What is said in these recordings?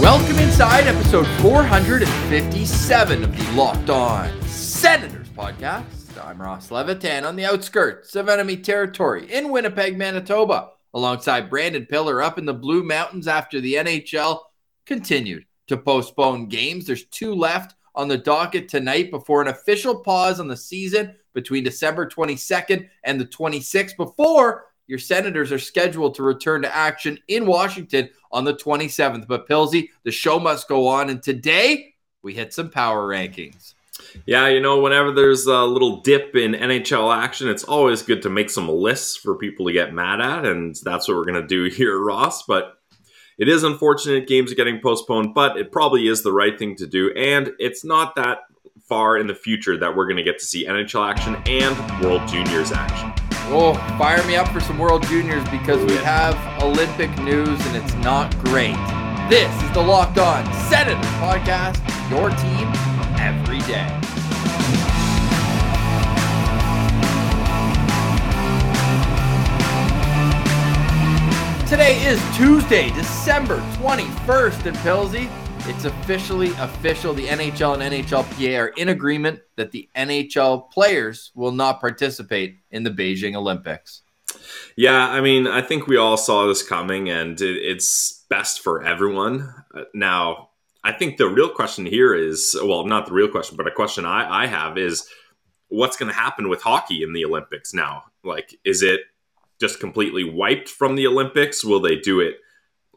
Welcome inside episode 457 of the Locked On Senators podcast. I'm Ross Levitan on the outskirts of enemy territory in Winnipeg, Manitoba, alongside Brandon Pillar up in the Blue Mountains after the NHL continued to postpone games. There's two left on the docket tonight before an official pause on the season between December 22nd and the 26th before your Senators are scheduled to return to action in Washington on the 27th. But Pilsy, the show must go on. And today we hit some power rankings. Yeah, you know, whenever there's a little dip in NHL action, it's always good to make some lists for people to get mad at. And that's what we're going to do here, Ross. But it is unfortunate games are getting postponed, but it probably is the right thing to do. And it's not that far in the future that we're going to get to see NHL action and World Juniors action. Oh, fire me up for some World Juniors because we have Olympic news and it's not great. This is the Locked On Senators podcast, your team every day. Today is Tuesday, December 21st, in Pilsy. It's officially official. The NHL and NHLPA are in agreement that the NHL players will not participate in the Beijing Olympics. Yeah, I mean, I think we all saw this coming, and it, it's best for everyone. Uh, Now, I think the real question here is well, not the real question, but a question I, I have is what's going to happen with hockey in the Olympics now? Like, is it just completely wiped from the Olympics? Will they do it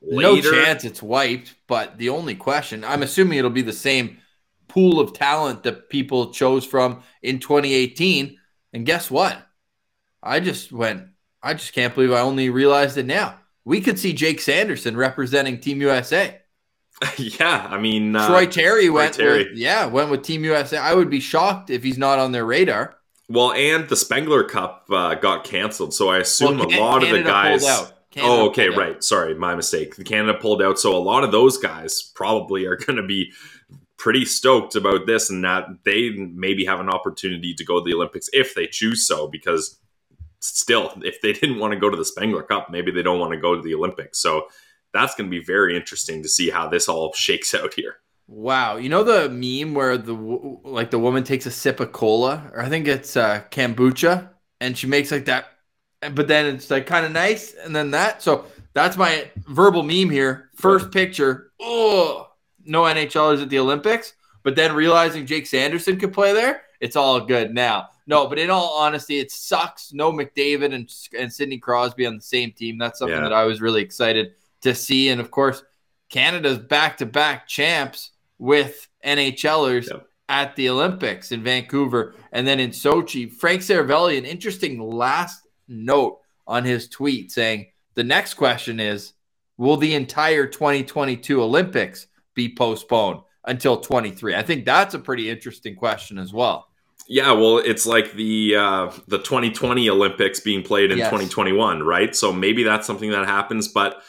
later? No chance it's wiped, but the only question, I'm assuming it'll be the same pool of talent that people chose from in 2018. And guess what? I just went, I just can't believe I only realized it now. We could see Jake Sanderson representing Team USA. yeah, I mean, uh, Troy Terry went Terry. with yeah, went with Team USA. I would be shocked if he's not on their radar. Well, and the Spengler Cup uh, got canceled, so I assume Well, a lot of the Canada guys. Canada oh, okay, out. right. Sorry, my mistake. The Canada pulled out, so a lot of those guys probably are going to be pretty stoked about this, and that they maybe have an opportunity to go to the Olympics if they choose so. Because still, if they didn't want to go to the Spengler Cup, maybe they don't want to go to the Olympics. So that's going to be very interesting to see how this all shakes out here. Wow, you know the meme where the like the woman takes a sip of cola, or I think it's uh, kombucha, and she makes like that, but then it's like kind of nice, and then that. So that's my verbal meme here. First picture, oh, no NHLers at the Olympics, but then realizing Jake Sanderson could play there, it's all good now. No, but in all honesty, it sucks. No McDavid and and Sidney Crosby on the same team. That's something Yeah. that I was really excited to see, and of course, Canada's back to back champs with NHLers Yep. at the Olympics in Vancouver and then in Sochi. Frank Seravalli, an interesting last note on his tweet saying the next question is Will the entire 2022 Olympics be postponed until 23? I think that's a pretty interesting question as well. Yeah, well, it's like the uh, the 2020 Olympics being played in Yes. 2021, right? So maybe that's something that happens, but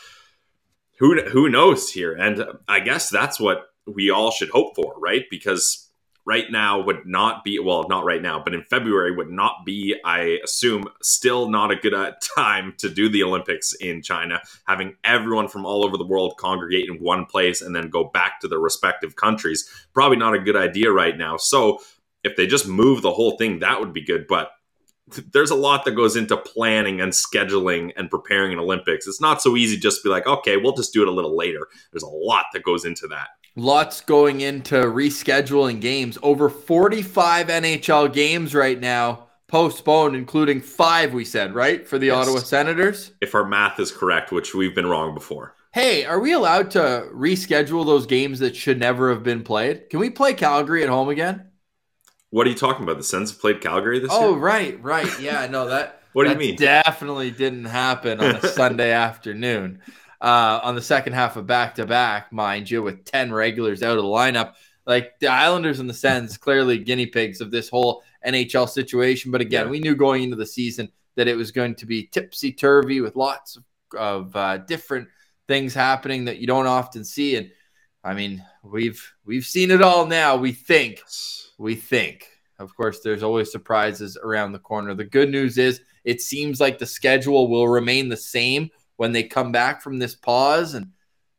who who knows here? And I guess that's what we all should hope for, right? Because right now would not be well, not right now, but in February would not be, I assume, still not a good uh, time to do the Olympics in China. Having everyone from all over the world congregate in one place and then go back to their respective countries, probably not a good idea right now. So if they just move the whole thing, that would be good. But there's a lot that goes into planning and scheduling and preparing an Olympics. It's not so easy just to be like, okay, we'll just do it a little later. There's a lot that goes into that. Lots going into rescheduling games. Over 45 NHL games right now postponed, including five, we said, right? For the Yes. Ottawa Senators. If our math is correct, which we've been wrong before. Hey, are we allowed to reschedule those games that should never have been played? Can we play Calgary at home again? What are you talking about? The Sens have played Calgary this Oh, year? right, right. Yeah, no, that What do you mean? Definitely didn't happen on a Sunday afternoon. Uh, on the second half of back to back, mind you, with 10 regulars out of the lineup. Like the Islanders and the Sens, clearly guinea pigs of this whole NHL situation. But again, Yeah. we knew going into the season that it was going to be tipsy turvy with lots of, of uh, different things happening that you don't often see. And I mean, we've we've seen it all now. We think we think. Of course, there's always surprises around the corner. The good news is it seems like the schedule will remain the same when they come back from this pause. And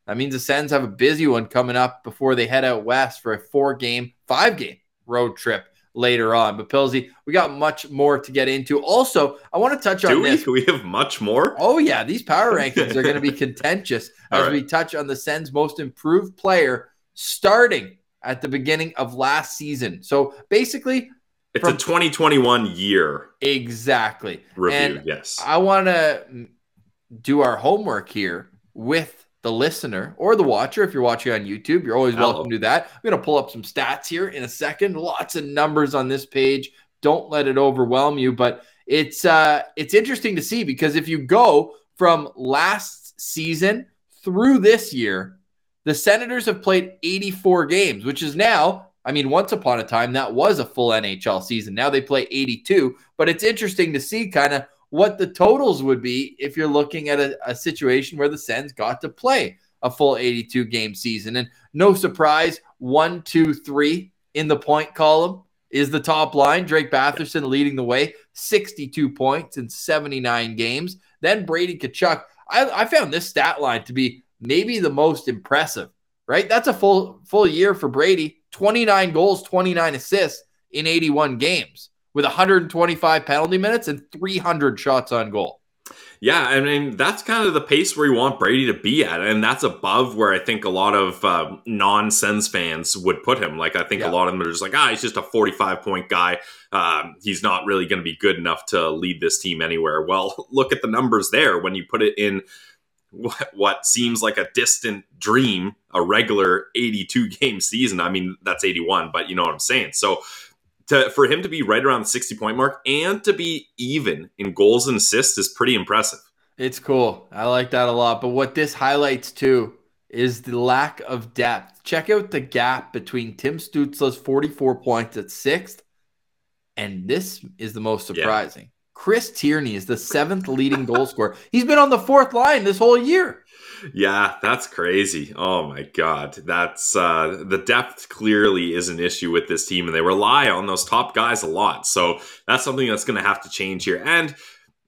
that means the Sens have a busy one coming up before they head out west for a four game, five game road trip later on. But Pilsy, we got much more to get into. Also, I want to touch on we? this. We have much more. Oh yeah, these power rankings are going to be contentious as right. we touch on the Sens' most improved player starting at the beginning of last season. So basically, It's a 2021 year exactly. review. And yes. I want to do our homework here with the listener or the watcher. If you're watching on YouTube, you're always Hello. welcome to do that. I'm going to pull up some stats here in a second. Lots of numbers on this page. Don't let it overwhelm you, but it's uh it's interesting to see because if you go from last season through this year, the Senators have played 84 games, which is now I mean, once upon a time, that was a full NHL season. Now they play 82, but it's interesting to see kind of what the totals would be if you're looking at a, a situation where the Sens got to play a full 82 game season. And no surprise, one, two, three in the point column is the top line. Drake Batherson leading the way, 62 points in 79 games. Then Brady Tkachuk. I, I found this stat line to be maybe the most impressive, right? That's a full full year for Brady. 29 goals, 29 assists in 81 games with 125 penalty minutes and 300 shots on goal. Yeah, I mean that's kind of the pace where you want Brady to be at, and that's above where I think a lot of uh, non-Sens fans would put him. Like I think Yeah. a lot of them are just like, ah, he's just a forty-five point guy. Um, he's not really going to be good enough to lead this team anywhere. Well, look at the numbers there when you put it in what, seems like a distant dream, a regular eighty-two game season. I mean that's eighty-one, but you know what I'm saying. So to for him to be right around the 60 point mark and to be even in goals and assists is pretty impressive. It's cool. I like that a lot. But what this highlights too is the lack of depth. Check out the gap between Tim Stützle's 44 points at sixth, and this is the most Yeah. surprising. Chris Tierney is the seventh leading goal scorer. He's been on the fourth line this whole year. Yeah, that's crazy. Oh my god. That's uh the depth clearly is an issue with this team and they rely on those top guys a lot. So that's something that's going to have to change here. And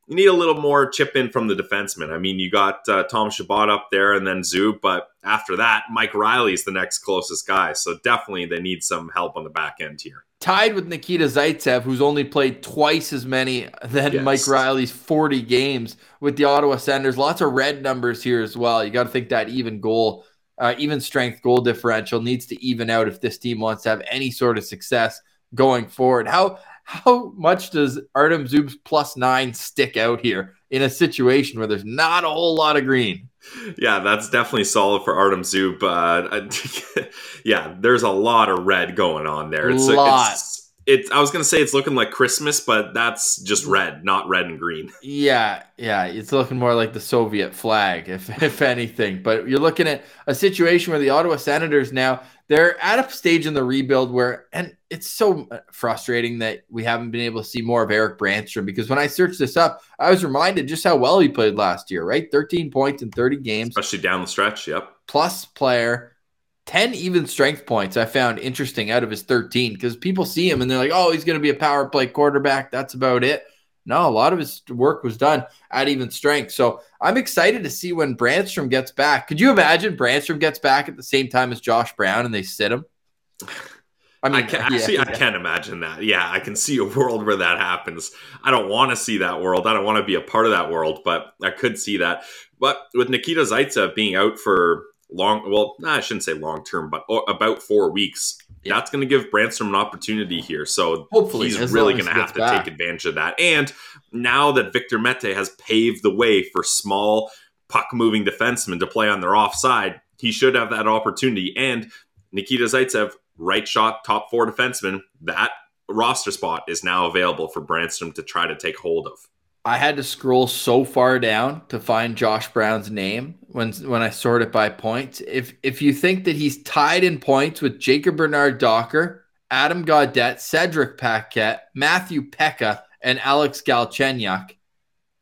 you need a little more chip in from the defensemen. I mean, you got uh, Tom Chabot up there and then Zub, but after that, Mike Reilly's the next closest guy. So definitely they need some help on the back end here. Tied with Nikita Zaitsev, who's only played twice as many than Yes. Mike Reilly's 40 games with the Ottawa Senators. Lots of red numbers here as well. You got to think that even goal, uh, even strength goal differential needs to even out if this team wants to have any sort of success going forward. How how much does Artem Zub's plus nine stick out here in a situation where there's not a whole lot of green? Yeah, that's definitely solid for Artem Zub. Uh, yeah, there's a lot of red going on there. It's, Lot. it's, it's I was gonna say it's looking like Christmas, but that's just red, not red and green. Yeah, yeah, it's looking more like the Soviet flag, if if anything. But you're looking at a situation where the Ottawa Senators now they're at a stage in the rebuild where, and it's so uh, frustrating that we haven't been able to see more of Erik Brännström because when I searched this up, I was reminded just how well he played last year. Right, 13 points in 30 games, Especially down the stretch. Yep. plus player. 10 even strength points I found interesting out of his 13 because people see him and they're like, oh, he's going to be a power play quarterback. That's about it. No, a lot of his work was done at even strength. So I'm excited to see when Brännström gets back. Could you imagine Brännström gets back at the same time as Josh Brown and they sit him? I, can actually yeah. I can't imagine that. Yeah, I can see a world where that happens. I don't want to see that world. I don't want to be a part of that world, but I could see that. But with Nikita Zaitsev being out for long, well, I shouldn't say long term, but about four weeks, Yeah. that's going to give Brännström an opportunity here. So Hopefully, he's really going to have to back. take advantage of that. And now that Victor Mete has paved the way for small puck moving defensemen to play on their offside, he should have that opportunity. And Nikita Zaitsev, right shot, top four defenseman, that roster spot is now available for Brännström to try to take hold of. I had to scroll so far down to find Josh Brown's name when when I sort it by points. If if you think that he's tied in points with Jacob Bernard Docker, Adam Gaudette, Cedric Paquette, Matthew Peca, and Alex Galchenyuk,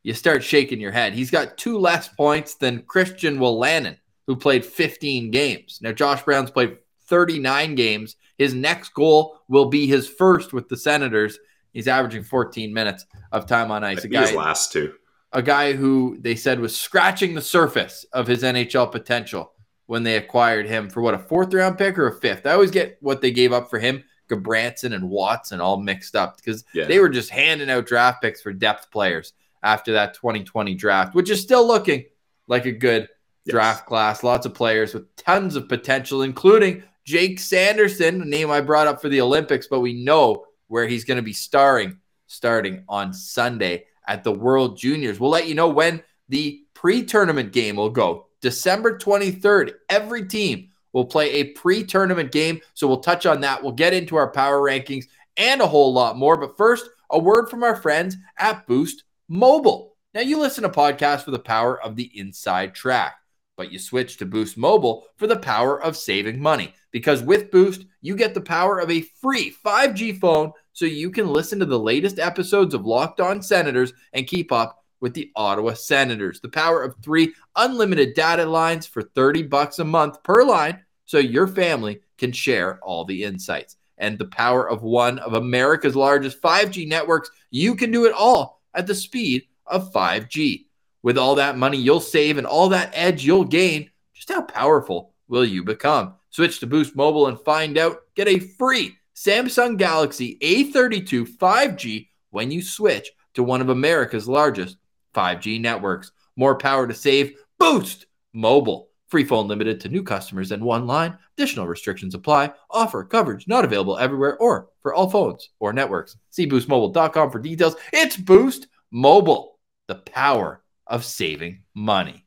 you start shaking your head. He's got two less points than Christian Wolanin, who played 15 games. Now Josh Brown's played 39 games. His next goal will be his first with the Senators. He's averaging 14 minutes of time on ice. A guy, last two. a guy who they said was scratching the surface of his NHL potential when they acquired him for what a fourth round pick or a fifth. I always get what they gave up for him, Gudbranson and Watson, all mixed up because Yeah. they were just handing out draft picks for depth players after that 2020 draft, which is still looking like a good Yes. draft class. Lots of players with tons of potential, including Jake Sanderson, a name I brought up for the Olympics, but we know where he's going to be starring starting on Sunday at the World Juniors. We'll let you know when the pre tournament game will go. December 23rd, every team will play a pre tournament game. So we'll touch on that. We'll get into our power rankings and a whole lot more. But first, a word from our friends at Boost Mobile. Now, you listen to podcasts for the power of the inside track, but you switch to Boost Mobile for the power of saving money. Because with Boost, you get the power of a free 5G phone so you can listen to the latest episodes of Locked On Senators and keep up with the Ottawa Senators. The power of three unlimited data lines for 30 bucks a month per line so your family can share all the insights. And the power of one of America's largest 5G networks, you can do it all at the speed of 5G. With all that money you'll save and all that edge you'll gain, just how powerful will you become? Switch to Boost Mobile and find out. Get a free Samsung Galaxy A32 5G when you switch to one of America's largest 5G networks. More power to save. Boost Mobile. Free phone limited to new customers and one line. Additional restrictions apply. Offer coverage not available everywhere or for all phones or networks. See boostmobile.com for details. It's Boost Mobile, the power of saving money.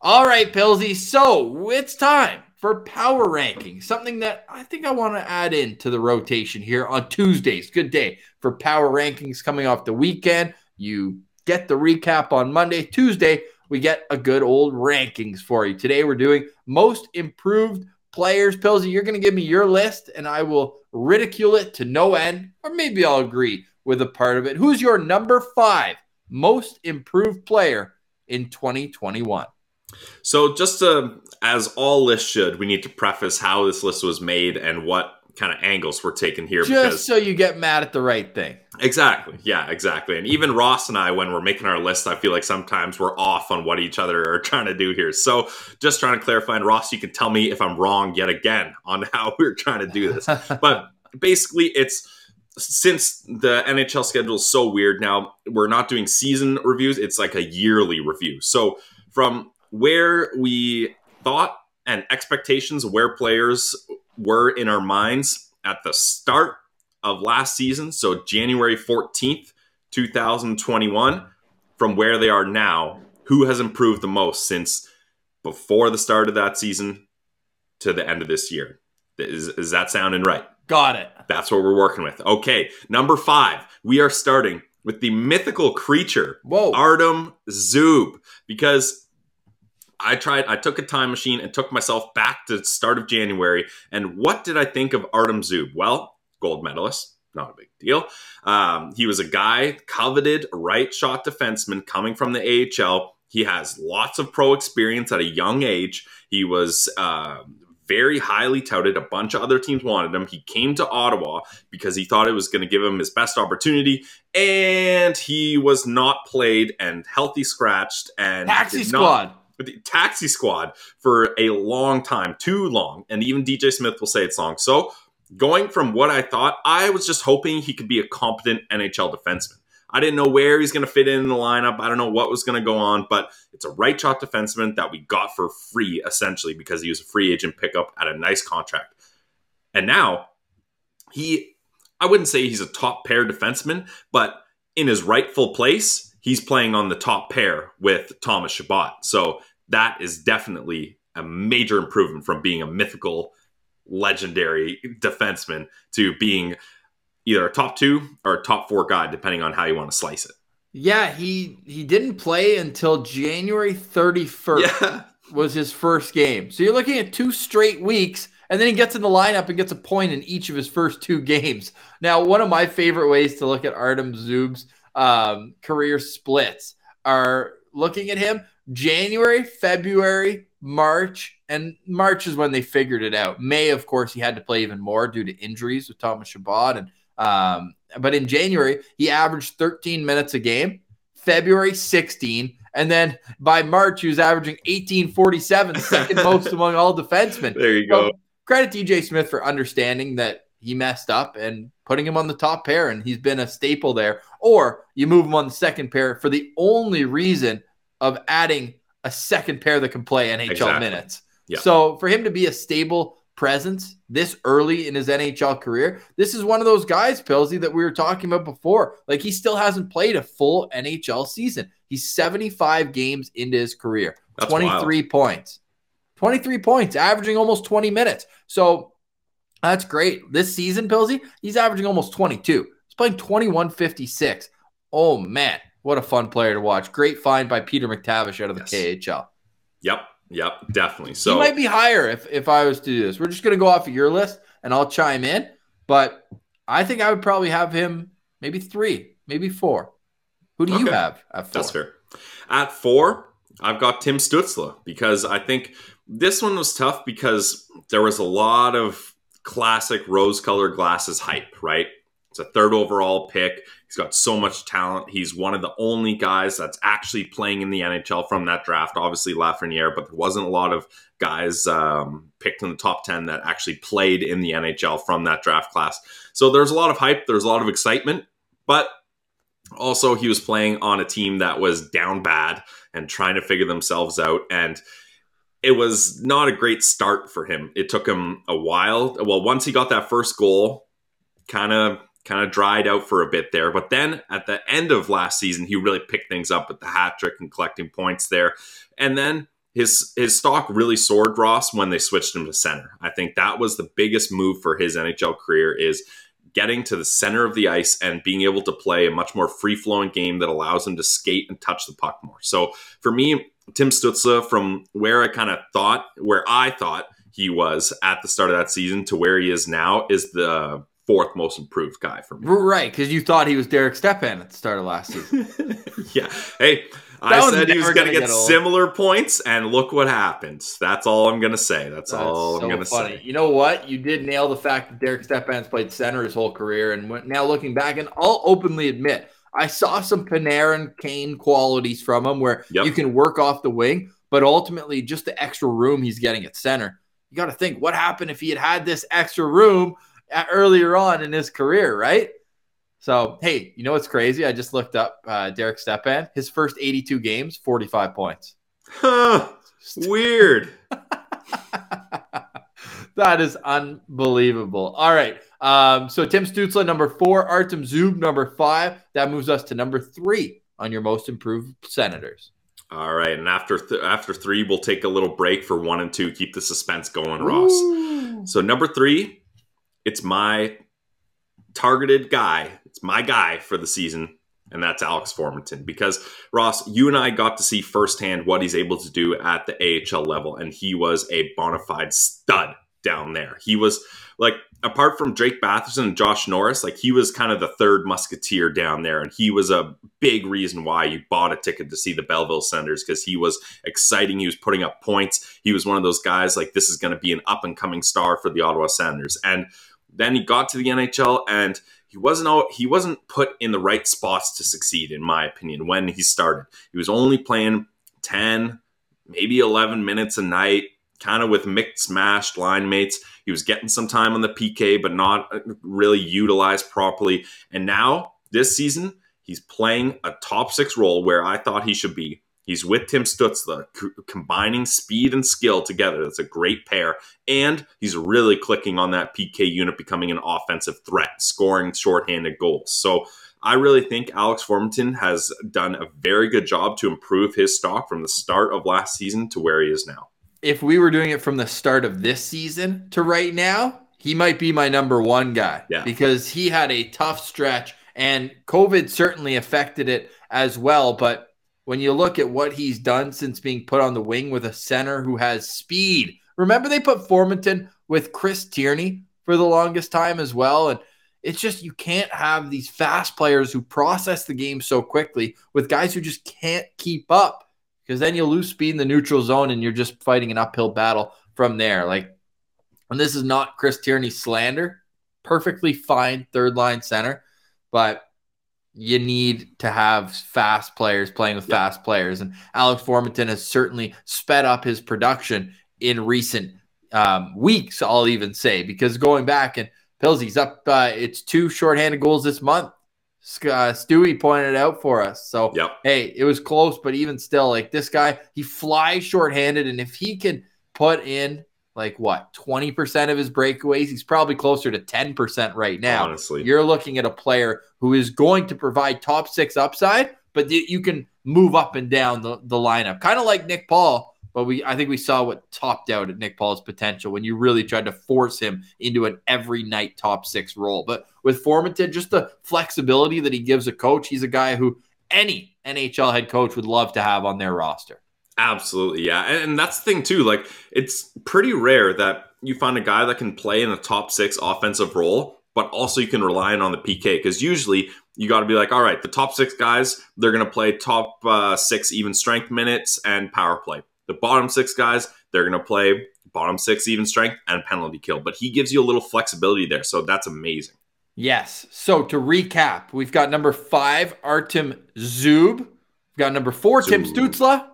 All right, Pilsy. So it's time for power ranking, something that I think I want to add into the rotation here on Tuesdays. Good day for power rankings coming off the weekend. You get the recap on Monday. Tuesday, we get a good old rankings for you. Today, we're doing most improved players. Pilsy, you're going to give me your list, and I will ridicule it to no end, or maybe I'll agree with a part of it. Who's your number five most improved player in 2021? So, just to, as all lists should, we need to preface how this list was made and what kind of angles were taken here. Just because so you get mad at the right thing. exactly, yeah, exactly. And even Ross and I, when we're making our list, I feel like sometimes we're off on what each other are trying to do here. So, just trying to clarify. And Ross, you can tell me if I'm wrong yet again on how we're trying to do this. but basically, it's since the NHL schedule is so weird now, we're not doing season reviews. It's like a yearly review. So, from where we thought and expectations where players were in our minds at the start of last season, so January 14th, 2021, from where they are now, who has improved the most since before the start of that season to the end of this year? Is, is that sounding right? Got it. That's what we're working with. Okay, number five, we are starting with the mythical creature, Whoa. Artem Zub, because I tried, I took a time machine and took myself back to the start of January. And what did I think of Artem Zub? Well, gold medalist, not a big deal. Um, he was a guy, coveted right shot defenseman coming from the AHL. He has lots of pro experience at a young age. He was uh, very highly touted. A bunch of other teams wanted him. He came to Ottawa because he thought it was going to give him his best opportunity, and he was not played and healthy scratched and Taxi not- squad. the taxi squad for a long time, too long. And even DJ Smith will say it's long. So going from what I thought, I was just hoping he could be a competent NHL defenseman. I didn't know where he's going to fit in the lineup. I don't know what was going to go on, but it's a right shot defenseman that we got for free, essentially, because he was a free agent pickup at a nice contract. And now he, I wouldn't say he's a top pair defenseman, but in his rightful place, he's playing on the top pair with Thomas Chabot. So that is definitely a major improvement from being a mythical, legendary defenseman to being either a top two or a top four guy, depending on how you want to slice it. Yeah, he he didn't play until January 31st Yeah. was his first game. So you're looking at two straight weeks, and then he gets in the lineup and gets a point in each of his first two games. Now, one of my favorite ways to look at Artem Zub's um, career splits are looking at him January, February, March, and March is when they figured it out. May, of course, he had to play even more due to injuries with Thomas Chabot. And um, but in January, he averaged 13 minutes a game. February 16, and then by March he was averaging 1847, second most among all defensemen. There you go. Credit DJ Smith for understanding that he messed up and putting him on the top pair, and he's been a staple there. Or you move him on the second pair for the only reason of adding a second pair that can play NHL Exactly. minutes. Yeah. So for him to be a stable presence this early in his NHL career, this is one of those guys, Pilsy, that we were talking about before. Like he still hasn't played a full NHL season. He's 75 games into his career, That's 23 points. 23 points, averaging almost 20 minutes. So that's great. This season, Pilsy, he's averaging almost 22. He's playing 21.56. Oh, man. What a fun player to watch. Great find by Peter McTavish out of the Yes. KHL. Yep. Yep. Definitely. So he might be higher if, if I was to do this. We're just going to go off of your list and I'll chime in. But I think I would probably have him maybe three, maybe four. Who do you have at four? That's fair. At four, I've got Tim Stützle because I think this one was tough because there was a lot of classic rose colored glasses hype, right? It's a third overall pick. He's got so much talent. He's one of the only guys that's actually playing in the NHL from that draft. Obviously, Lafreniere, but there wasn't a lot of guys um, picked in the top 10 that actually played in the NHL from that draft class. So there's a lot of hype, there's a lot of excitement, but also he was playing on a team that was down bad and trying to figure themselves out and it was not a great start for him it took him a while well once he got that first goal kind of kind of dried out for a bit there but then at the end of last season he really picked things up with the hat trick and collecting points there and then his his stock really soared ross when they switched him to center i think that was the biggest move for his nhl career is getting to the center of the ice and being able to play a much more free flowing game that allows him to skate and touch the puck more. So for me, Tim Stützle, from where I kind of thought, where I thought he was at the start of that season to where he is now, is the fourth most improved guy for me. Right, because you thought he was Derek Stepan at the start of last season. yeah. Hey, That I said he was going to gonna get get similar points, and look what happened. That's all I'm going to say. That's, That's all I'm so going to funny. say. You know what? You did nail the fact that Derek Stepan's played center his whole career, and now looking back, and I'll openly admit, I saw some Panarin Kane qualities from him where Yep. you can work off the wing, but ultimately just the extra room he's getting at center. You got to think what happened if he had had this extra room at, earlier on in his career, right? So, hey, you know what's crazy? I just looked up uh, Derek Stepan. His first 82 games, 45 points. Huh. Weird. that is unbelievable. All right. Um, so Tim Stützle, number four, Artem Zub, number five. That moves us to number three on your most improved senators. All right, and after th- after three, we'll take a little break for one and two. Keep the suspense going, Ross. So number three, it's my targeted guy. It's my guy for the season, and that's Alex Formenton. Because Ross, you and I got to see firsthand what he's able to do at the AHL level, and he was a bona fide stud down there. He was like, apart from Drake Batherson and Josh Norris, like he was kind of the third musketeer down there, and he was a big reason why you bought a ticket to see the Belleville Senators because he was exciting. He was putting up points. He was one of those guys like this is going to be an up and coming star for the Ottawa Senators, and then he got to the NHL and he wasn't he wasn't put in the right spots to succeed in my opinion when he started. He was only playing 10 maybe 11 minutes a night kind of with mixed mashed line mates. He was getting some time on the PK but not uh, really utilized properly. And now this season he's playing a top 6 role where I thought he should be. He's with Tim Stützle, c- combining speed and skill together. That's a great pair. And he's really clicking on that PK unit, becoming an offensive threat, scoring shorthanded goals. So I really think Alex Formenton has done a very good job to improve his stock from the start of last season to where he is now. If we were doing it from the start of this season to right now, he might be my number one guy Yeah. because he had a tough stretch and COVID certainly affected it as well. But when you look at what he's done since being put on the wing with a center who has speed, remember they put Formenton with Chris Tierney for the longest time as well. And it's just you can't have these fast players who process the game so quickly with guys who just can't keep up because then you lose speed in the neutral zone and you're just fighting an uphill battle from there. Like, and this is not Chris Tierney slander, perfectly fine third line center, but you need to have fast players playing with fast players. And Alex Formenton has certainly sped up his production in recent um, weeks, I'll even say, because going back and Pilsy's up, uh, it's two shorthanded goals this month. Uh, Stewie pointed it out for us. So, Yep. hey, it was close, but even still, like this guy, he flies shorthanded. And if he can put in like what, 20% of his breakaways, he's probably closer to 10% right now. Honestly. You're looking at a player who is going to provide top six upside, but you can move up and down the, the lineup, kind of like Nick Paul. But we, I think we saw what topped out at Nick Paul's potential when you really tried to force him into an every night top six role. But with Formenton, just the flexibility that he gives a coach, he's a guy who any NHL head coach would love to have on their roster. Absolutely, yeah. And, and that's the thing too. Like it's pretty rare that you find a guy that can play in a top six offensive role, but also you can rely on the PK. Because usually you got to be like, all right, the top six guys, they're going to play top uh, six even strength minutes and power play. The bottom six guys, they're going to play bottom six even strength and penalty kill. But he gives you a little flexibility there, so that's amazing. Yes. So to recap, we've got number five, Artem Zub. We've got number four, Tim Stützle.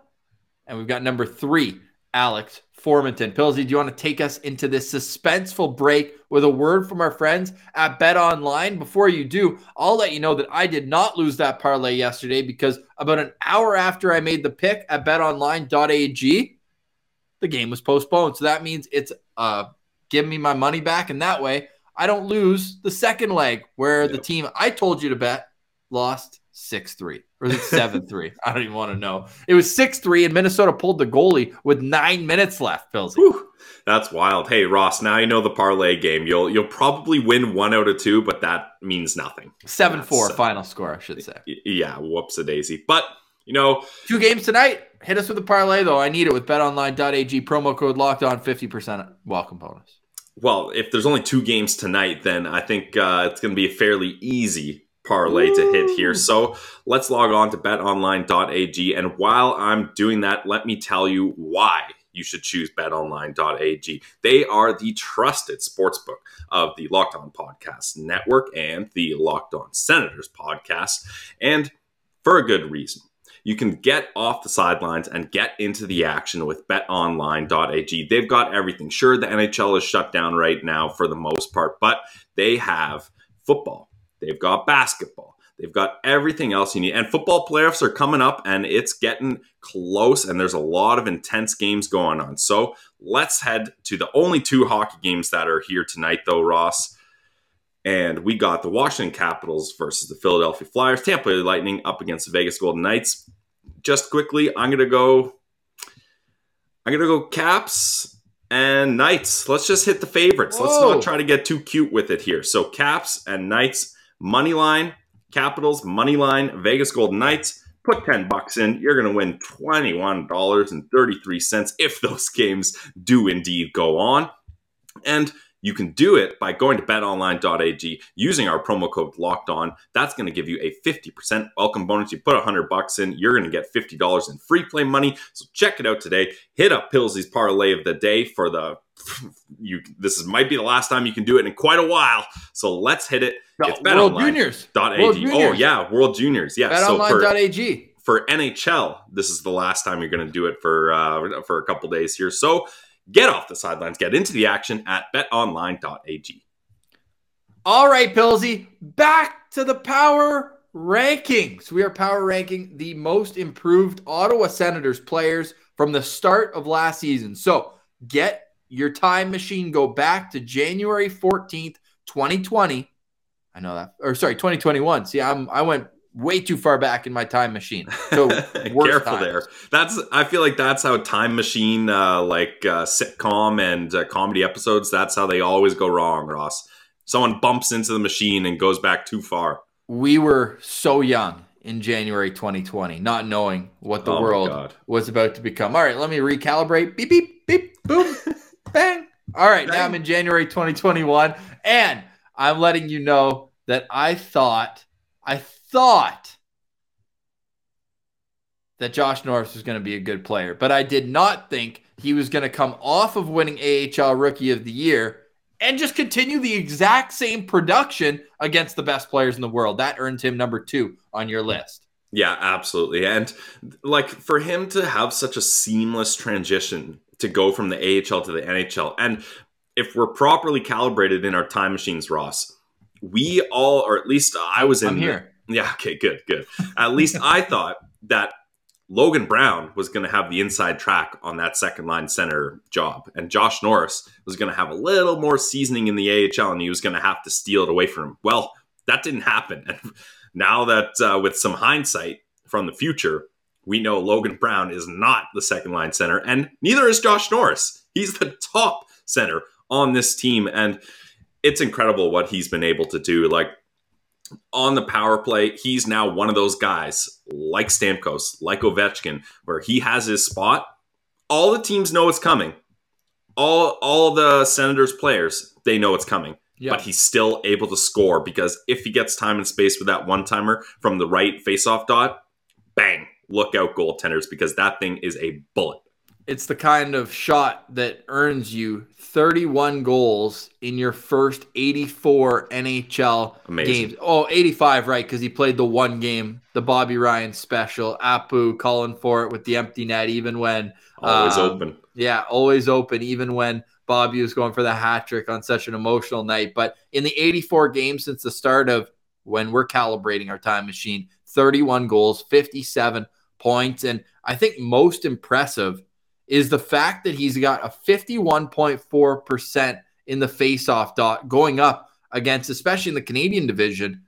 And we've got number three, Alex Formenton. Pilsy, do you want to take us into this suspenseful break with a word from our friends at Bet Online? Before you do, I'll let you know that I did not lose that parlay yesterday because about an hour after I made the pick at betonline.ag, the game was postponed. So that means it's uh give me my money back, and that way I don't lose the second leg where the team I told you to bet lost 6 3 or is it 7 3? I don't even want to know. It was 6 3, and Minnesota pulled the goalie with nine minutes left, Pilsy. Whew, that's wild. Hey Ross, now you know the parlay game. You'll you'll probably win one out of two, but that means nothing. 7 4 uh, final score, I should say. Yeah, whoops a daisy. But you know, Two games tonight. Hit us with a parlay, though. I need it with betonline.ag. Promo code locked on 50% welcome bonus. well, if there's only two games tonight, then I think uh, it's going to be a fairly easy parlay to hit here. So let's log on to betonline.ag. And while I'm doing that, let me tell you why you should choose betonline.ag. They are the trusted sportsbook of the Locked On Podcast Network and the Locked On Senators podcast, and for a good reason. You can get off the sidelines and get into the action with betonline.ag. They've got everything. Sure, the NHL is shut down right now for the most part, but they have football, they've got basketball, they've got everything else you need. And football playoffs are coming up and it's getting close, and there's a lot of intense games going on. So let's head to the only two hockey games that are here tonight, though, Ross. And we got the Washington Capitals versus the Philadelphia Flyers, Tampa Bay Lightning up against the Vegas Golden Knights. Just quickly, I'm gonna go. I'm gonna go Caps and Knights. Let's just hit the favorites. Let's not try to get too cute with it here. So Caps and Knights money line, Capitals money line, Vegas Golden Knights. Put ten bucks in. You're win and thirty three cents if those games do indeed go on. And you can do it by going to betonline.ag using our promo code locked on. That's going to give you a 50% welcome bonus. You put 100 bucks in, you're going to get $50 in free play money. So check it out today. Hit up Pillsy's parlay of the day for the you this is might be the last time you can do it in quite a while. So let's hit it. It's World betonline.ag. Juniors. Dot World AG. Oh yeah, World Juniors. Yeah. So for BetOnline.ag. for NHL, this is the last time you're going to do it for uh, for a couple days here. So get off the sidelines, get into the action at betonline.ag. All right, Pilsy, back to the power rankings. We are power ranking the most improved Ottawa Senators players from the start of last season. So get your time machine, go back to January 14th, 2020. I know that, or sorry, 2021. See, I'm I went way too far back in my time machine. So Careful times. there. That's I feel like that's how Time Machine, uh, like uh, sitcom and uh, comedy episodes, that's how they always go wrong. Ross, someone bumps into the machine and goes back too far. We were so young in January 2020, not knowing what the Oh world was about to become. All right, let me recalibrate. Beep, beep, beep, boom, bang. All right, now I'm in January 2021, and I'm letting you know that I thought, I thought that Josh Norris was going to be a good player, but I did not think he was going to come off of winning AHL Rookie of the Year and just continue the exact same production against the best players in the world. That earned him number two on your list. Yeah, absolutely. And like for him to have such a seamless transition to go from the AHL to the NHL, and if we're properly calibrated in our time machines, Ross, we all, or at least I was in I'm here. Yeah, okay, good, good. At least I thought that Logan Brown was going to have the inside track on that second line center job, and Josh Norris was going to have a little more seasoning in the AHL, and he was going to have to steal it away from him. Well, that didn't happen. And now that uh, with some hindsight from the future, we know Logan Brown is not the second line center, and neither is Josh Norris. He's the top center on this team, and it's incredible what he's been able to do. Like on the power play, he's now one of those guys like Stamkos, like Ovechkin, where he has his spot. All the teams know it's coming. All all the Senators players, they know it's coming. Yeah. But he's still able to score because if he gets time and space with that one timer from the right faceoff dot, bang, look out goaltenders because that thing is a bullet. It's the kind of shot that earns you 31 goals in your first 84 NHL Amazing. games. Oh, 85, right? Because he played the one game, the Bobby Ryan special. Apu calling for it with the empty net, even when, Always Um, open. yeah, always open, even when Bobby was going for the hat trick on such an emotional night. But in the 84 games since the start of when we're calibrating our time machine, 31 goals, 57 points. And I think most impressive is the fact that he's got a 51.4% in the faceoff dot going up against, especially in the Canadian division,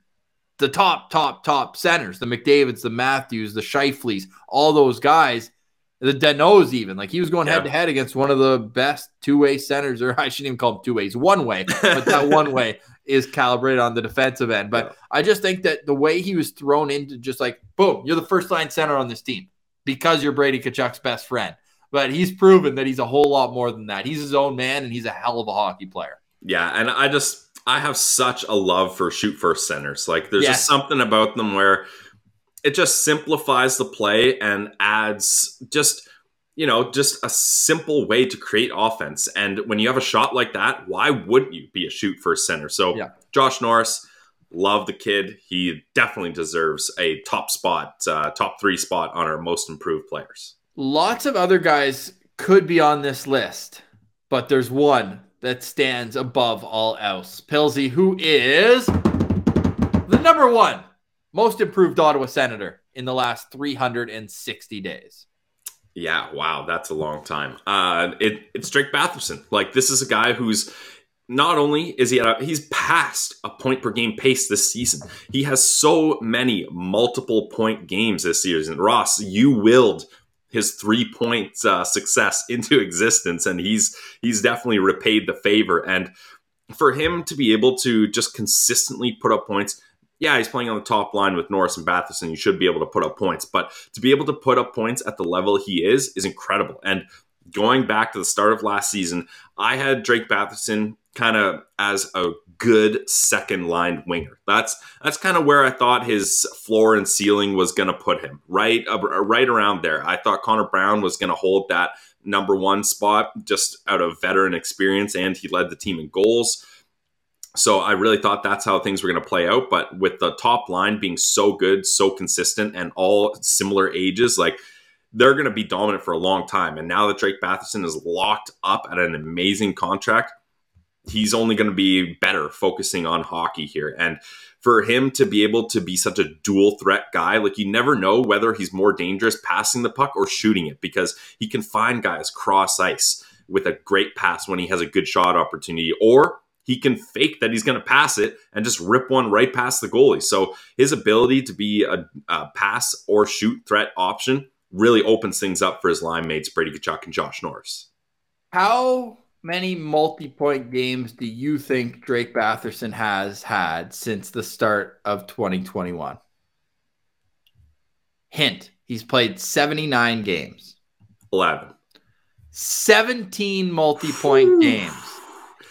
the top, top, top centers, the McDavids, the Matthews, the Scheifeles, all those guys, the Denos even. Like he was going head to head against one of the best two way centers, or I shouldn't even call them two ways, one way, but that one way is calibrated on the defensive end. But Yeah. I just think that the way he was thrown into just like, boom, you're the first line center on this team because you're Brady Tkachuk's best friend. But he's proven that he's a whole lot more than that. He's his own man and he's a hell of a hockey player. Yeah, and I just I have such a love for shoot first centers. Like there's Yes. just something about them where it just simplifies the play and adds just you know just a simple way to create offense. And when you have a shot like that, why wouldn't you be a shoot first center? So Yeah. Josh Norris, love the kid. He definitely deserves a top spot, uh, top three spot on our most improved players. Lots of other guys could be on this list, but there's one that stands above all else. Pilsy, who is the number one most improved Ottawa Senator in the last 360 days. Yeah, wow, that's a long time. Uh, it, it's Drake Batherson. Like this is a guy who's not only is he at a, he's past a point per game pace this season. He has so many multiple point games this season. Ross, you willed his three point uh, success into existence, and he's he's definitely repaid the favor. And for him to be able to just consistently put up points, yeah, he's playing on the top line with Norris and Batherson. You should be able to put up points, but to be able to put up points at the level he is is incredible. And going back to the start of last season, I had Drake Batherson kind of as a good second line winger. That's that's kind of where I thought his floor and ceiling was going to put him. Right uh, right around there. I thought Connor Brown was going to hold that number 1 spot just out of veteran experience and he led the team in goals. So I really thought that's how things were going to play out. But with the top line being so good, so consistent, and all similar ages, like they're going to be dominant for a long time. And now that Drake Batherson is locked up at an amazing contract, he's only going to be better focusing on hockey here. And for him to be able to be such a dual threat guy, like you never know whether he's more dangerous passing the puck or shooting it because he can find guys cross ice with a great pass when he has a good shot opportunity or he can fake that he's going to pass it and just rip one right past the goalie. So his ability to be a, a pass or shoot threat option really opens things up for his line mates, Brady Tkachuk and Josh Norris. How many multi-point games do you think Drake Batherson has had since the start of 2021? Hint, he's played 79 games. 11. 17 multi-point games,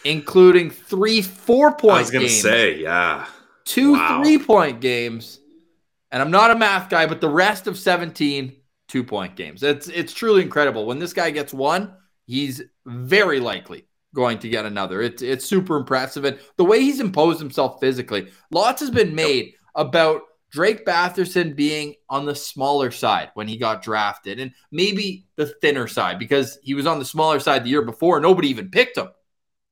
including three four-point games. I was going to say, yeah. two Wow. three-point games, and I'm not a math guy, but the rest of 17 two-point games. It's it's truly incredible. When this guy gets one, he's very likely going to get another. It's it's super impressive, and the way he's imposed himself physically, lots has been made about Drake Batherson being on the smaller side when he got drafted, and maybe the thinner side because he was on the smaller side the year before. Nobody even picked him.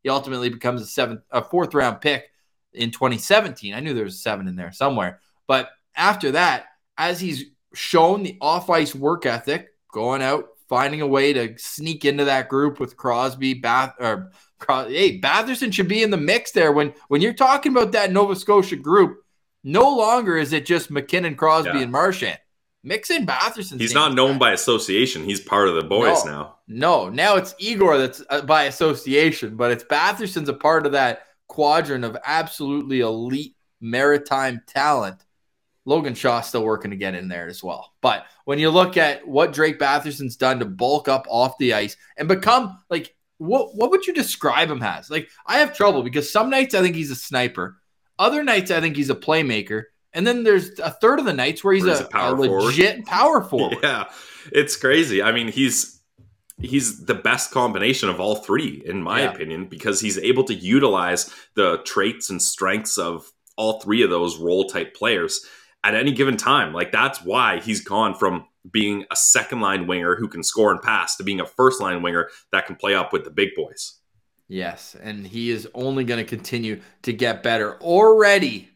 He ultimately becomes a seventh, a fourth round pick in 2017. I knew there was a seven in there somewhere, but after that, as he's shown the off ice work ethic, going out, finding a way to sneak into that group with Crosby, Bath, or hey, Batherson should be in the mix there. When when you're talking about that Nova Scotia group, no longer is it just MacKinnon, Crosby, Yeah. and Marchand. Mix in Batherson. He's not known by association. He's part of the boys No. now. No, now it's Igor that's uh, by association, but it's Batherson's a part of that quadrant of absolutely elite maritime talent. Logan Shaw's still working to get in there as well. But when you look at what Drake Batherson's done to bulk up off the ice and become like what what would you describe him as? Like I have trouble because some nights I think he's a sniper, other nights I think he's a playmaker, and then there's a third of the nights where he's, Where he's a, a power a forward. legit power forward. Yeah, it's crazy. I mean, he's he's the best combination of all three, in my Yeah. opinion, because he's able to utilize the traits and strengths of all three of those role type players at any given time. Like that's why he's gone from being a second line winger who can score and pass to being a first line winger that can play up with the big boys. Yes, and he is only going to continue to get better. Already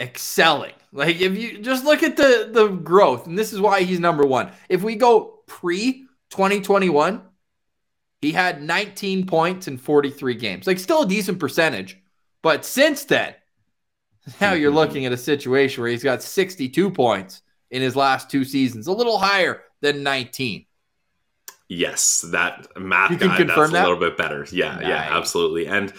excelling. Like if you just look at the the growth, and this is why he's number 1. If we go pre 2021, he had 19 points in 43 games. Like still a decent percentage, but since then, now you're looking at a situation where he's got 62 points in his last two seasons, a little higher than 19. Yes, that math You can guy, confirm that's that? a little bit better. Yeah, yeah, absolutely. And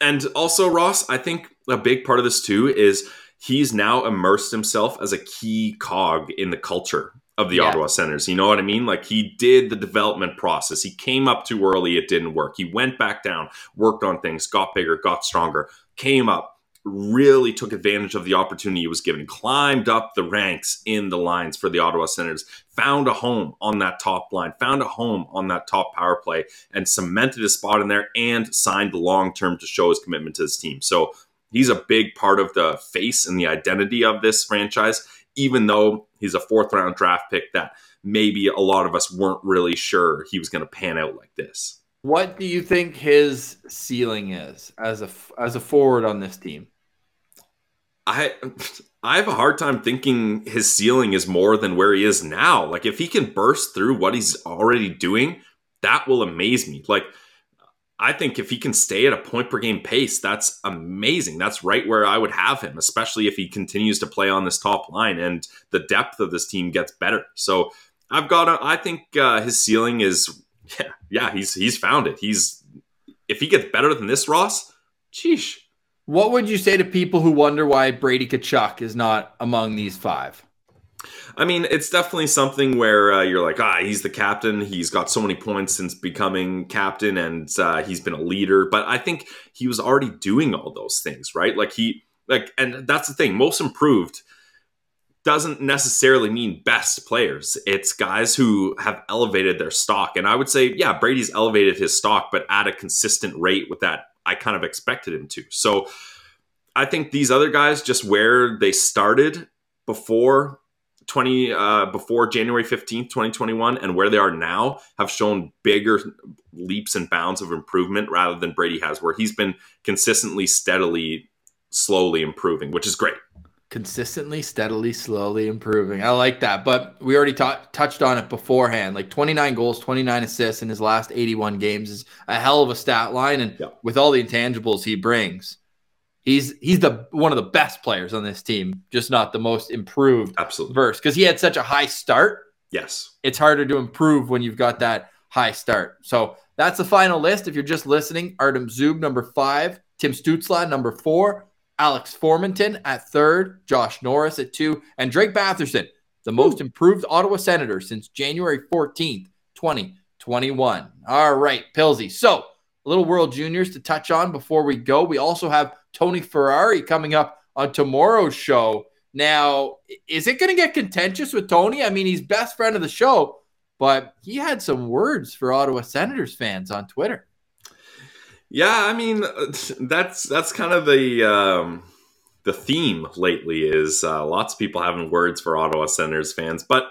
and also Ross, I think a big part of this too is he's now immersed himself as a key cog in the culture of the Yeah. Ottawa Senators. You know what I mean? Like he did the development process. He came up too early, it didn't work. He went back down, worked on things, got bigger, got stronger, came up, really took advantage of the opportunity he was given, climbed up the ranks in the lines for the Ottawa Senators, found a home on that top line, found a home on that top power play, and cemented his spot in there and signed long term to show his commitment to his team. So he's a big part of the face and the identity of this franchise, even though he's a fourth round draft pick that maybe a lot of us weren't really sure he was going to pan out like this. What do you think his ceiling is as a as a forward on this team? I I have a hard time thinking his ceiling is more than where he is now. Like if he can burst through what he's already doing, that will amaze me. Like I think if he can stay at a point per game pace, that's amazing. That's right where I would have him, especially if he continues to play on this top line and the depth of this team gets better. So I've got a, I think uh, his ceiling is yeah, yeah, he's he's found it. He's if he gets better than this Ross, sheesh. What would you say to people who wonder why Brady Tkachuk is not among these five? I mean, it's definitely something where uh, you're like, ah, he's the captain. He's got so many points since becoming captain, and uh, he's been a leader. But I think he was already doing all those things, right? Like he, like, and that's the thing. Most improved doesn't necessarily mean best players. It's guys who have elevated their stock, and I would say, yeah, Brady's elevated his stock, but at a consistent rate with that I kind of expected him to. So I think these other guys, just where they started before 20 uh, before January 15th, 2021 and where they are now have shown bigger leaps and bounds of improvement rather than Brady has where he's been consistently steadily slowly improving, which is great. Consistently, steadily, slowly improving. I like that. But we already ta- touched on it beforehand. Like 29 goals, 29 assists in his last 81 games is a hell of a stat line. And Yeah. with all the intangibles he brings, he's he's the one of the best players on this team, just not the most improved Absolutely. verse because he had such a high start. Yes. It's harder to improve when you've got that high start. So that's the final list. If you're just listening, Artem Zub, number five, Tim Stützle, number four, Alex Formenton at third, Josh Norris at two, and Drake Batherson, the most improved Ottawa Senator since January 14th, 2021. All right, Pilsy. So a little World Juniors to touch on before we go. We also have Tony Ferrari coming up on tomorrow's show. Now, is it going to get contentious with Tony? I mean, he's best friend of the show, but he had some words for Ottawa Senators fans on Twitter. Yeah, I mean that's that's kind of the um, the theme lately is uh, lots of people having words for Ottawa Senators fans, but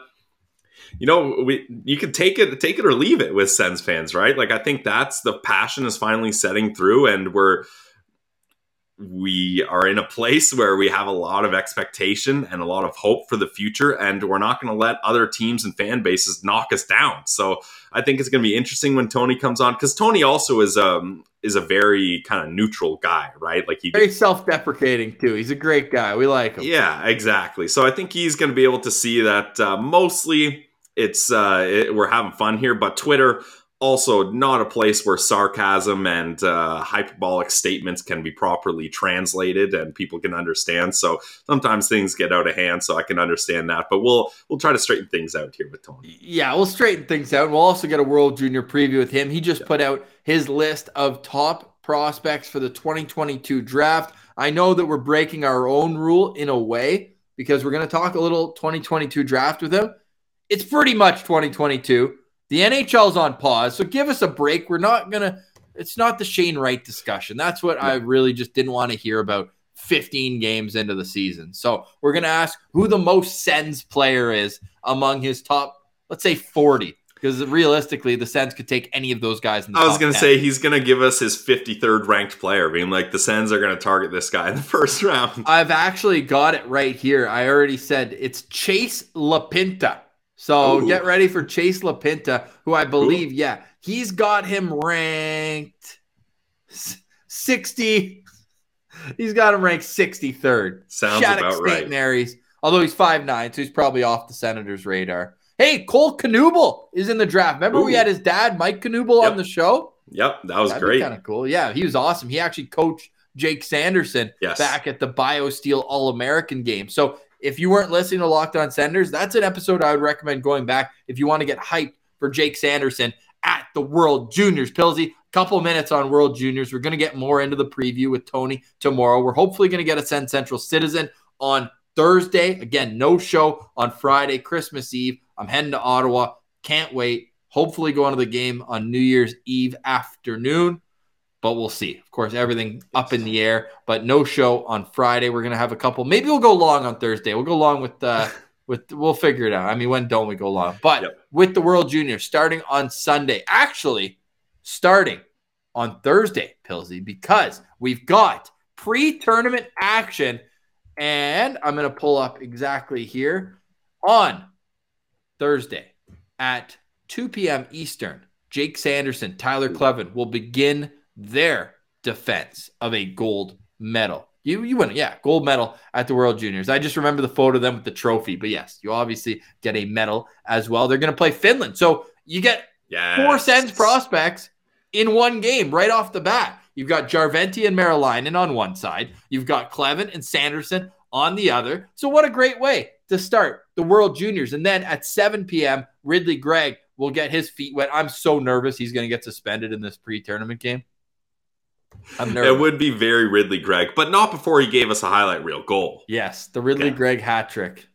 you know we you can take it take it or leave it with Sens fans, right? Like I think that's the passion is finally setting through, and we're we are in a place where we have a lot of expectation and a lot of hope for the future and we're not going to let other teams and fan bases knock us down so i think it's going to be interesting when tony comes on because tony also is um is a very kind of neutral guy right like he Very self-deprecating too. He's a great guy. We like him. yeah exactly so i think he's going to be able to see that uh, mostly it's uh it, we're having fun here but twitter also not a place where sarcasm and uh, hyperbolic statements can be properly translated and people can understand. So sometimes things get out of hand, so I can understand that. But we'll we'll try to straighten things out here with Tony. Yeah, we'll straighten things out. We'll also get a World Junior preview with him. He just put out his list of top prospects for the 2022 draft. I know that we're breaking our own rule in a way because we're going to talk a little 2022 draft with him. It's pretty much 2022. The NHL's on pause, so give us a break. We're not going to it's not the Shane Wright discussion. That's what I really just didn't want to hear about 15 games into the season. So, we're going to ask who the most Sens player is among his top let's say 40 because realistically the Sens could take any of those guys in the I was going to 10. say he's going to give us his 53rd ranked player, being like the Sens are going to target this guy in the first round. I've actually got it right here. I already said it's Chase LaPinta. So Ooh. get ready for Chase LaPinta, who I believe, yeah, he's got him ranked 60. He's got him ranked 63rd. Sounds Shattuck about State right. Marys, although he's 5'9, so he's probably off the Senators' radar. Hey, Cole Knuble is in the draft. Remember we had his dad, Mike Knuble, Yep. on the show? Yep, that was That'd great. Kind of cool. Yeah, he was awesome. He actually coached Jake Sanderson Yes. back at the BioSteel All American game. So if you weren't listening to Locked On Senders, that's an episode I would recommend going back if you want to get hyped for Jake Sanderson at the World Juniors. Pilsy, a couple minutes on World Juniors. We're going to get more into the preview with Tony tomorrow. We're hopefully going to get a Send Central Citizen on Thursday. Again, no show on Friday, Christmas Eve. I'm heading to Ottawa. Can't wait. Hopefully, going to the game on New Year's Eve afternoon but we'll see. Of course, everything up in the air, but no show on Friday. We're gonna have a couple. Maybe we'll go long on Thursday. We'll go long with uh with we'll figure it out. I mean, when don't we go long? But Yep. with the World Junior starting on Sunday, actually starting on Thursday, Pilsy, because we've got pre-tournament action, and I'm gonna pull up exactly here on Thursday at 2 p.m. Eastern. Jake Sanderson, Tyler Kleven will begin their defense of a gold medal. You you win, yeah, gold medal at the World Juniors. I just remember the photo of them with the trophy, but yes, you obviously get a medal as well. They're going to play Finland, so you get Yeah. four Sens prospects in one game right off the bat. You've got Järventie and Meriläinen on one side. You've got Kleven and Sanderson on the other. So what a great way to start the World Juniors. And then at 7 p.m., Ridly Greig will get his feet wet. I'm so nervous he's going to get suspended in this pre-tournament game. I'm nervous. It would be very Ridly Greig, but not before he gave us a highlight reel goal. Yes, the Ridly Okay. Greig hat trick.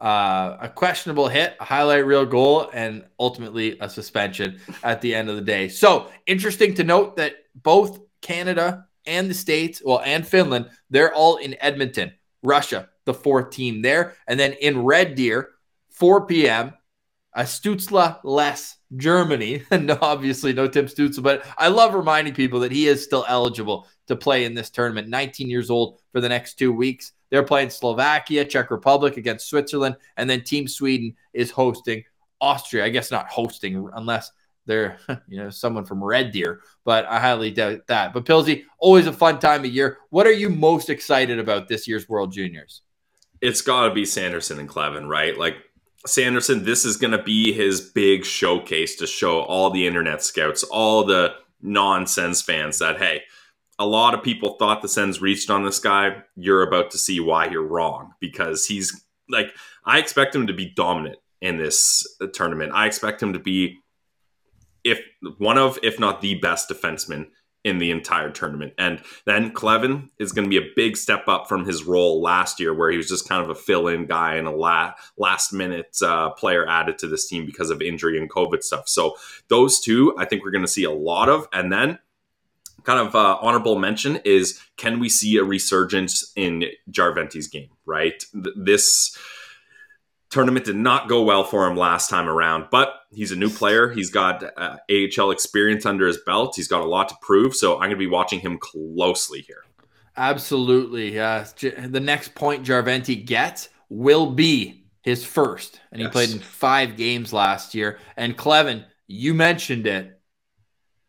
Uh, a questionable hit, a highlight reel goal, and ultimately a suspension at the end of the day. So interesting to note that both Canada and the States, well, and Finland, they're all in Edmonton, Russia, the fourth team there. And then in Red Deer, 4 p.m., a Stützle less Germany. And obviously no Tim Stützle, but I love reminding people that he is still eligible to play in this tournament. 19 years old for the next two weeks. They're They're playing Slovakia, Czech Republic against Switzerland, and then Team Sweden is hosting Austria. I guess not hosting unless they're you know someone from Red Deer, but I highly doubt that. But Pilsy, always a fun time of year. What are you most excited about this year's World Juniors? It's got to be Sanderson and Kleven, right? Like Sanderson, this is going to be his big showcase to show all the internet scouts, all the nonsense fans that hey, a lot of people thought the Sens reached on this guy. You're about to see why you're wrong because he's like I expect him to be dominant in this uh, tournament. I expect him to be if one of, if not the best defenseman in the entire tournament. And then Kleven is going to be a big step up from his role last year, where he was just kind of a fill in guy and a la- last minute uh, player added to this team because of injury and COVID stuff. So those two, I think we're going to see a lot of. And then kind of uh, honorable mention is can we see a resurgence in Järventie's game, right? This tournament did not go well for him last time around, but he's a new player. He's got uh, AHL experience under his belt. He's got a lot to prove. So I'm going to be watching him closely here. Absolutely. Uh, the next point Järventie gets will be his first. And he yes. played in five games last year. And Kleven, you mentioned it.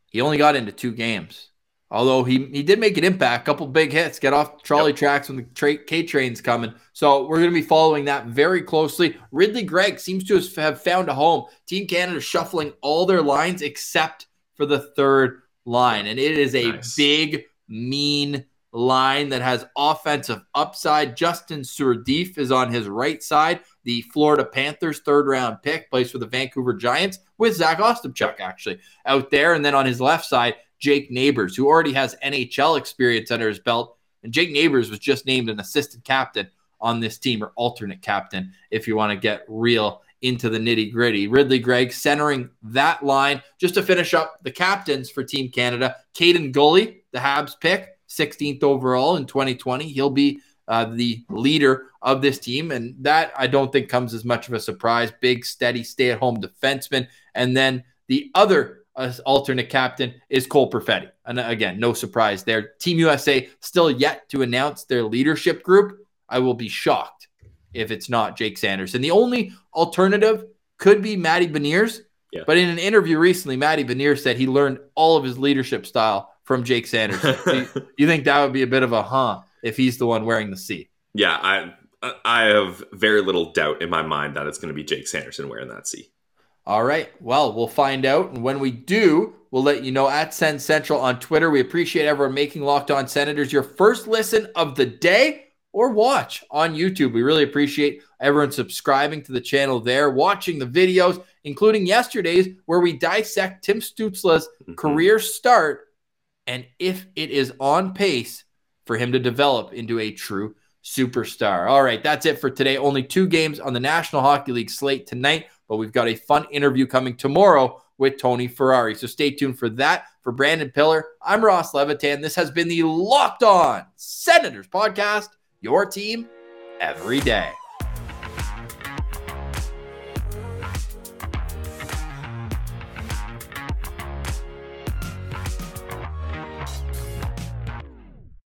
He only got into two games. Although he, he did make an impact, a couple big hits, get off trolley yep. tracks when the tra- K train's coming. So we're going to be following that very closely. Ridly Greig seems to have found a home. Team Canada shuffling all their lines except for the third line. And it is a nice. big, mean line that has offensive upside. Justin Sourdif is on his right side. The Florida Panthers third round pick plays for the Vancouver Giants with Zach Ostapchuk actually out there. And then on his left side, Jake Neighbors, who already has NHL experience under his belt. And Jake Neighbors was just named an assistant captain on this team or alternate captain if you want to get real into the nitty gritty. Ridly Greig centering that line just to finish up the captains for Team Canada. Kaiden Guhle, the Habs pick, 16th overall in 2020. He'll be uh, the leader of this team. And that I don't think comes as much of a surprise. Big, steady, stay at home defenseman. And then the other alternate captain is Cole Perfetti. And again, no surprise there. Team USA still yet to announce their leadership group. I will be shocked if it's not Jake Sanderson. The only alternative could be Matty Beniers. Yeah. But in an interview recently, Matty Beniers said he learned all of his leadership style from Jake Sanderson. you, you think that would be a bit of a huh if he's the one wearing the C? Yeah, I I have very little doubt in my mind that it's going to be Jake Sanderson wearing that C. All right. Well, we'll find out. And when we do, we'll let you know at Send Central on Twitter. We appreciate everyone making Locked On Senators your first listen of the day or watch on YouTube. We really appreciate everyone subscribing to the channel there, watching the videos, including yesterday's where we dissect Tim Stützle's mm-hmm. career start and if it is on pace for him to develop into a true superstar. All right, that's it for today. Only two games on the National Hockey League slate tonight but we've got a fun interview coming tomorrow with Tony Ferrari. So stay tuned for that. For Brandon Pillar, I'm Ross Levitan. This has been the Locked On Senators podcast, your team every day.